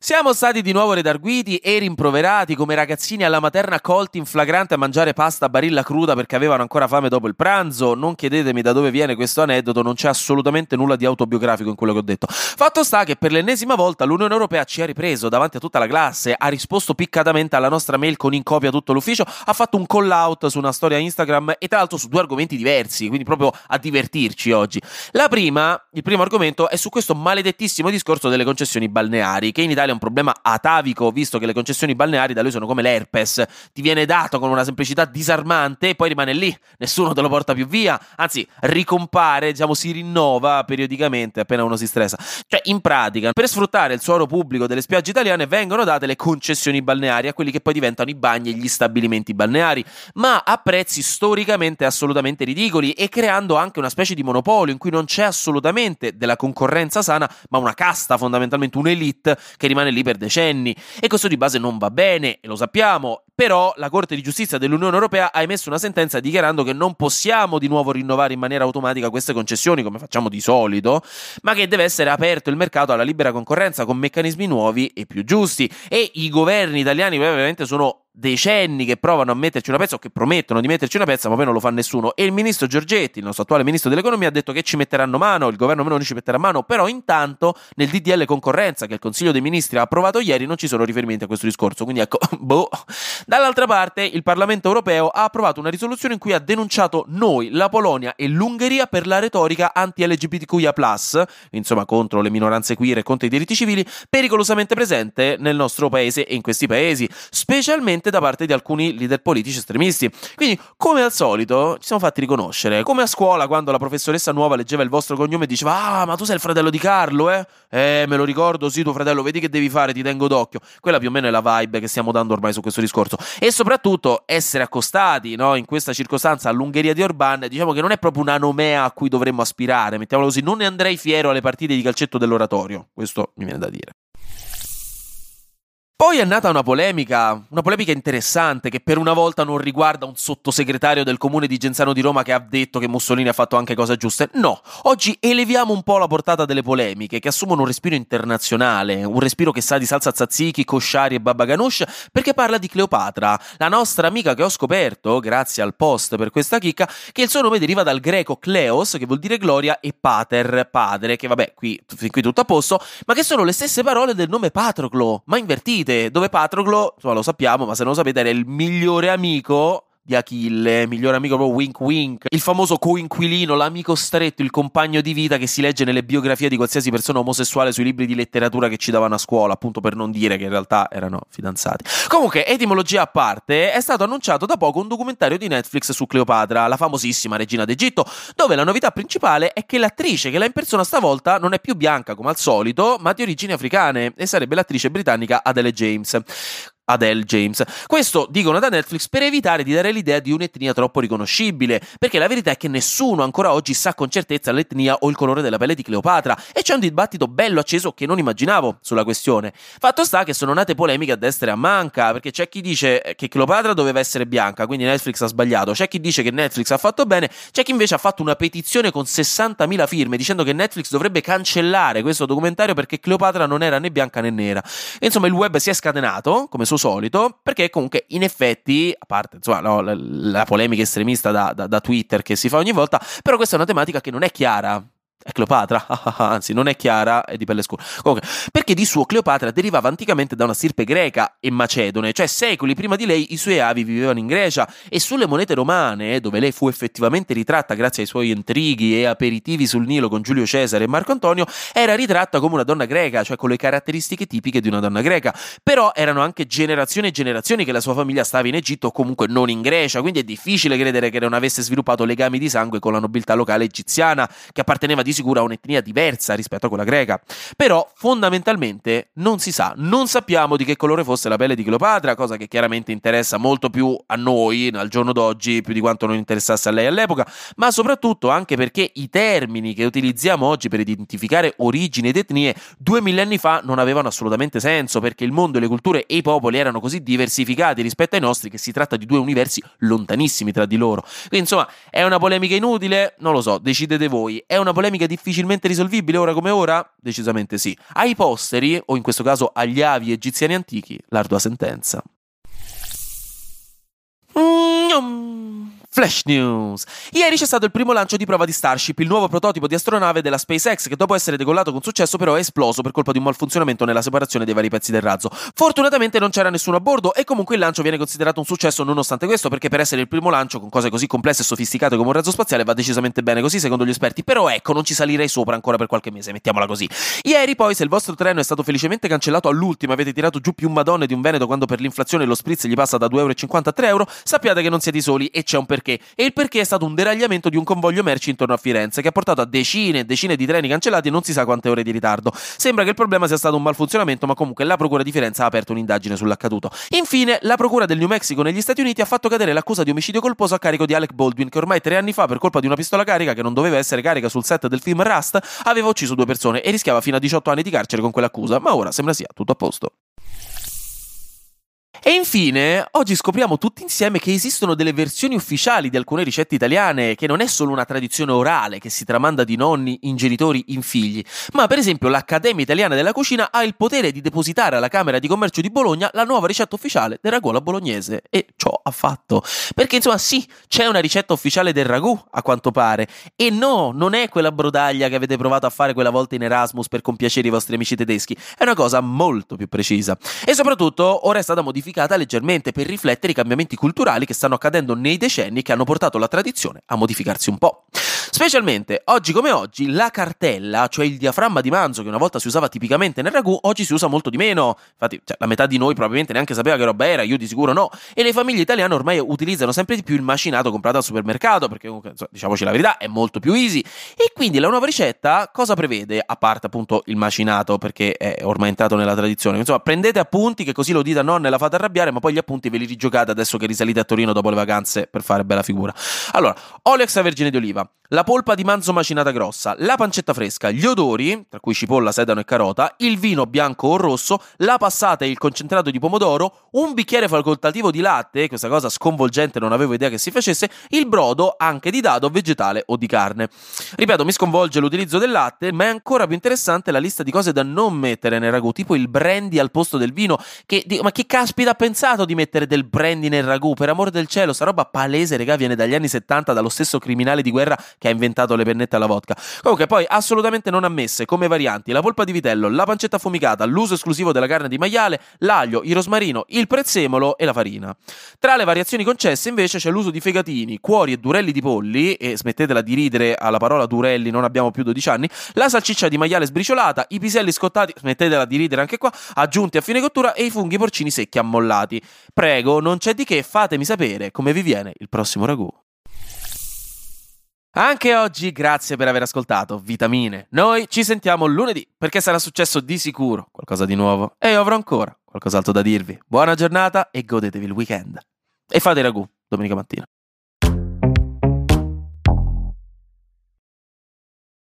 Siamo stati di nuovo redarguiti e rimproverati come ragazzini alla materna colti in flagrante a mangiare pasta a barilla cruda perché avevano ancora fame dopo il pranzo. Non chiedetemi da dove viene questo aneddoto, non c'è assolutamente nulla di autobiografico in quello che ho detto. Fatto sta che per l'ennesima volta l'Unione Europea ci ha ripreso davanti a tutta la classe, ha risposto piccatamente alla nostra mail con in copia tutto l'ufficio, ha fatto un call out su una storia Instagram e tra l'altro su due argomenti diversi, quindi proprio a divertirci oggi. La prima, il primo argomento è su questo maledettissimo discorso delle concessioni balneari, che in Italia è un problema atavico, visto che le concessioni balneari da lui sono come l'herpes, ti viene dato con una semplicità disarmante e poi rimane lì, nessuno te lo porta più via, anzi ricompare, diciamo si rinnova periodicamente appena uno si stressa. Cioè in pratica, per sfruttare il suolo pubblico delle spiagge italiane vengono date le concessioni balneari a quelli che poi diventano i bagni e gli stabilimenti balneari, ma a prezzi storicamente assolutamente ridicoli e creando anche una specie di monopolio in cui non c'è assolutamente della concorrenza sana, ma una casta fondamentalmente un'elite che rimane rimane lì per decenni. E questo di base non va bene e lo sappiamo, però la Corte di Giustizia dell'Unione Europea ha emesso una sentenza dichiarando che non possiamo di nuovo rinnovare in maniera automatica queste concessioni come facciamo di solito, ma che deve essere aperto il mercato alla libera concorrenza con meccanismi nuovi e più giusti. E i governi italiani veramente sono decenni che provano a metterci una pezza o che promettono di metterci una pezza, ma poi non lo fa nessuno. E il ministro Giorgetti, il nostro attuale ministro dell'economia, ha detto che ci metteranno mano, il governo Meloni ci metterà mano, però intanto nel DDL concorrenza che il Consiglio dei Ministri ha approvato ieri non ci sono riferimenti a questo discorso. Quindi ecco, boh. Dall'altra parte, il Parlamento europeo ha approvato una risoluzione in cui ha denunciato noi, la Polonia e l'Ungheria per la retorica anti-LGBTQIA, insomma contro le minoranze queer e contro i diritti civili, pericolosamente presente nel nostro paese e in questi paesi, specialmente da parte di alcuni leader politici estremisti. Quindi, come al solito, ci siamo fatti riconoscere. Come a scuola, quando la professoressa nuova leggeva il vostro cognome e diceva: Ah, ma tu sei il fratello di Carlo, eh? Eh, me lo ricordo, sì, tuo fratello, vedi che devi fare, ti tengo d'occhio. Quella più o meno è la vibe che stiamo dando ormai su questo discorso. E soprattutto essere accostati, no, in questa circostanza all'Ungheria di Orban, diciamo che non è proprio una nomea a cui dovremmo aspirare, mettiamolo così. Non ne andrei fiero alle partite di calcetto dell'oratorio. Questo mi viene da dire. Poi è nata una polemica, una polemica interessante che per una volta non riguarda un sottosegretario del comune di Genzano di Roma che ha detto che Mussolini ha fatto anche cose giuste. No, oggi eleviamo un po' la portata delle polemiche che assumono un respiro internazionale, un respiro che sa di salsa tzatziki, kosciari e baba ganoush, perché parla di Cleopatra, la nostra amica che ho scoperto, grazie al post per questa chicca, che il suo nome deriva dal greco Kleos, che vuol dire gloria, e pater, padre, che vabbè, qui, qui tutto a posto, ma che sono le stesse parole del nome Patroclo, ma dove Patroclo, insomma lo sappiamo, ma se non lo sapete era il migliore amico di Achille, migliore amico proprio wink wink, il famoso coinquilino, l'amico stretto, il compagno di vita che si legge nelle biografie di qualsiasi persona omosessuale sui libri di letteratura che ci davano a scuola, appunto per non dire che in realtà erano fidanzati. Comunque, etimologia a parte, è stato annunciato da poco un documentario di Netflix su Cleopatra, la famosissima regina d'Egitto, dove la novità principale è che l'attrice che la impersona stavolta non è più bianca come al solito, ma di origini africane e sarebbe l'attrice britannica Adele James. Adele James. Questo dicono da Netflix per evitare di dare l'idea di un'etnia troppo riconoscibile, perché la verità è che nessuno ancora oggi sa con certezza l'etnia o il colore della pelle di Cleopatra e c'è un dibattito bello acceso che non immaginavo sulla questione. Fatto sta che sono nate polemiche a destra e a manca, perché c'è chi dice che Cleopatra doveva essere bianca, quindi Netflix ha sbagliato, c'è chi dice che Netflix ha fatto bene, c'è chi invece ha fatto una petizione con 60.000 firme dicendo che Netflix dovrebbe cancellare questo documentario perché Cleopatra non era né bianca né nera. E insomma il web si è scatenato, come suo solito, perché comunque in effetti, a parte insomma, no, la, la, polemica estremista da, da, da Twitter che si fa ogni volta, però questa è una tematica che non è chiara è Cleopatra, anzi non è chiara, è di pelle scura. Comunque, perché di suo Cleopatra derivava anticamente da una stirpe greca e macedone, cioè secoli prima di lei i suoi avi vivevano in Grecia e sulle monete romane, dove lei fu effettivamente ritratta grazie ai suoi intrighi e aperitivi sul Nilo con Giulio Cesare e Marco Antonio, era ritratta come una donna greca, cioè con le caratteristiche tipiche di una donna greca. Però erano anche generazioni e generazioni che la sua famiglia stava in Egitto o comunque non in Grecia, quindi è difficile credere che non avesse sviluppato legami di sangue con la nobiltà locale egiziana, che apparteneva di sicuro ha un'etnia diversa rispetto a quella greca. Però fondamentalmente non si sa, non sappiamo di che colore fosse la pelle di Cleopatra, cosa che chiaramente interessa molto più a noi al giorno d'oggi, più di quanto non interessasse a lei all'epoca, ma soprattutto anche perché i termini che utilizziamo oggi per identificare origini ed etnie due millenni fa non avevano assolutamente senso, perché il mondo, le culture e i popoli erano così diversificati rispetto ai nostri che si tratta di due universi lontanissimi tra di loro. Quindi insomma, è una polemica inutile? Non lo so, decidete voi. È una polemica difficilmente risolvibile ora come ora? Decisamente sì. Ai posteri, o in questo caso agli avi egiziani antichi, l'ardua sentenza. Mm-hmm. Flash News. Ieri c'è stato il primo lancio di prova di Starship, il nuovo prototipo di astronave della SpaceX che dopo essere decollato con successo però è esploso per colpa di un malfunzionamento nella separazione dei vari pezzi del razzo. Fortunatamente non c'era nessuno a bordo e comunque il lancio viene considerato un successo nonostante questo perché per essere il primo lancio con cose così complesse e sofisticate come un razzo spaziale va decisamente bene così secondo gli esperti, però ecco non ci salirei sopra ancora per qualche mese, mettiamola così. Ieri poi se il vostro treno è stato felicemente cancellato all'ultimo avete tirato giù più madonne di un veneto quando per l'inflazione lo spritz gli passa da 2,50 euro a 3 euro, sappiate che non siete soli e c'è un perché. E il perché è stato un deragliamento di un convoglio merci intorno a Firenze che ha portato a decine e decine di treni cancellati e non si sa quante ore di ritardo. Sembra che il problema sia stato un malfunzionamento, ma comunque la Procura di Firenze ha aperto un'indagine sull'accaduto. Infine, la Procura del New Mexico negli Stati Uniti ha fatto cadere l'accusa di omicidio colposo a carico di Alec Baldwin, che ormai tre anni fa, per colpa di una pistola carica che non doveva essere carica sul set del film Rust, aveva ucciso due persone e rischiava fino a 18 anni di carcere con quell'accusa, ma ora sembra sia tutto a posto. E infine, oggi scopriamo tutti insieme che esistono delle versioni ufficiali di alcune ricette italiane, che non è solo una tradizione orale che si tramanda di nonni in genitori in figli, ma per esempio l'Accademia Italiana della Cucina ha il potere di depositare alla Camera di Commercio di Bologna la nuova ricetta ufficiale del ragù alla bolognese. E ciò ha fatto. Perché insomma sì, c'è una ricetta ufficiale del ragù, a quanto pare, e no, non è quella brodaglia che avete provato a fare quella volta in Erasmus per compiacere i vostri amici tedeschi, è una cosa molto più precisa. E soprattutto ora è stata modificata modificata leggermente per riflettere i cambiamenti culturali che stanno accadendo nei decenni che hanno portato la tradizione a modificarsi un po'. Specialmente oggi come oggi la cartella, cioè il diaframma di manzo che una volta si usava tipicamente nel ragù, oggi si usa molto di meno. Infatti, cioè, la metà di noi probabilmente neanche sapeva che roba era, io di sicuro no. E le famiglie italiane ormai utilizzano sempre di più il macinato comprato al supermercato, perché comunque, diciamoci la verità, è molto più easy. E quindi la nuova ricetta cosa prevede? A parte appunto il macinato, perché è ormai entrato nella tradizione. Insomma, prendete appunti che così lo dite a nonna e la fate arrabbiare, ma poi gli appunti ve li rigiocate adesso che risalite a Torino dopo le vacanze per fare bella figura. Allora, olio extravergine di oliva, la polpa di manzo macinata grossa, la pancetta fresca, gli odori, tra cui cipolla, sedano e carota, il vino bianco o rosso, la passata e il concentrato di pomodoro, un bicchiere facoltativo di latte, questa cosa sconvolgente non avevo idea che si facesse, il brodo anche di dado vegetale o di carne. Ripeto, mi sconvolge l'utilizzo del latte, ma è ancora più interessante la lista di cose da non mettere nel ragù, tipo il brandy al posto del vino, che, ma chi caspita ha pensato di mettere del brandy nel ragù? Per amore del cielo, sta roba palese, regà, viene dagli anni 70 dallo stesso criminale di guerra che ha inventato le pennette alla vodka. Comunque, poi assolutamente non ammesse come varianti la polpa di vitello, la pancetta affumicata, l'uso esclusivo della carne di maiale, l'aglio, il rosmarino, il prezzemolo e la farina. Tra le variazioni concesse, invece, c'è l'uso di fegatini, cuori e durelli di polli, e smettetela di ridere alla parola durelli, non abbiamo più 12 anni, la salciccia di maiale sbriciolata, i piselli scottati, smettetela di ridere anche qua, aggiunti a fine cottura e i funghi porcini secchi ammollati. Prego, non c'è di che, fatemi sapere come vi viene il prossimo ragù. Anche oggi grazie per aver ascoltato Vitamine. Noi ci sentiamo lunedì perché sarà successo di sicuro qualcosa di nuovo e io avrò ancora qualcos'altro da dirvi. Buona giornata e godetevi il weekend. E fate ragù domenica mattina.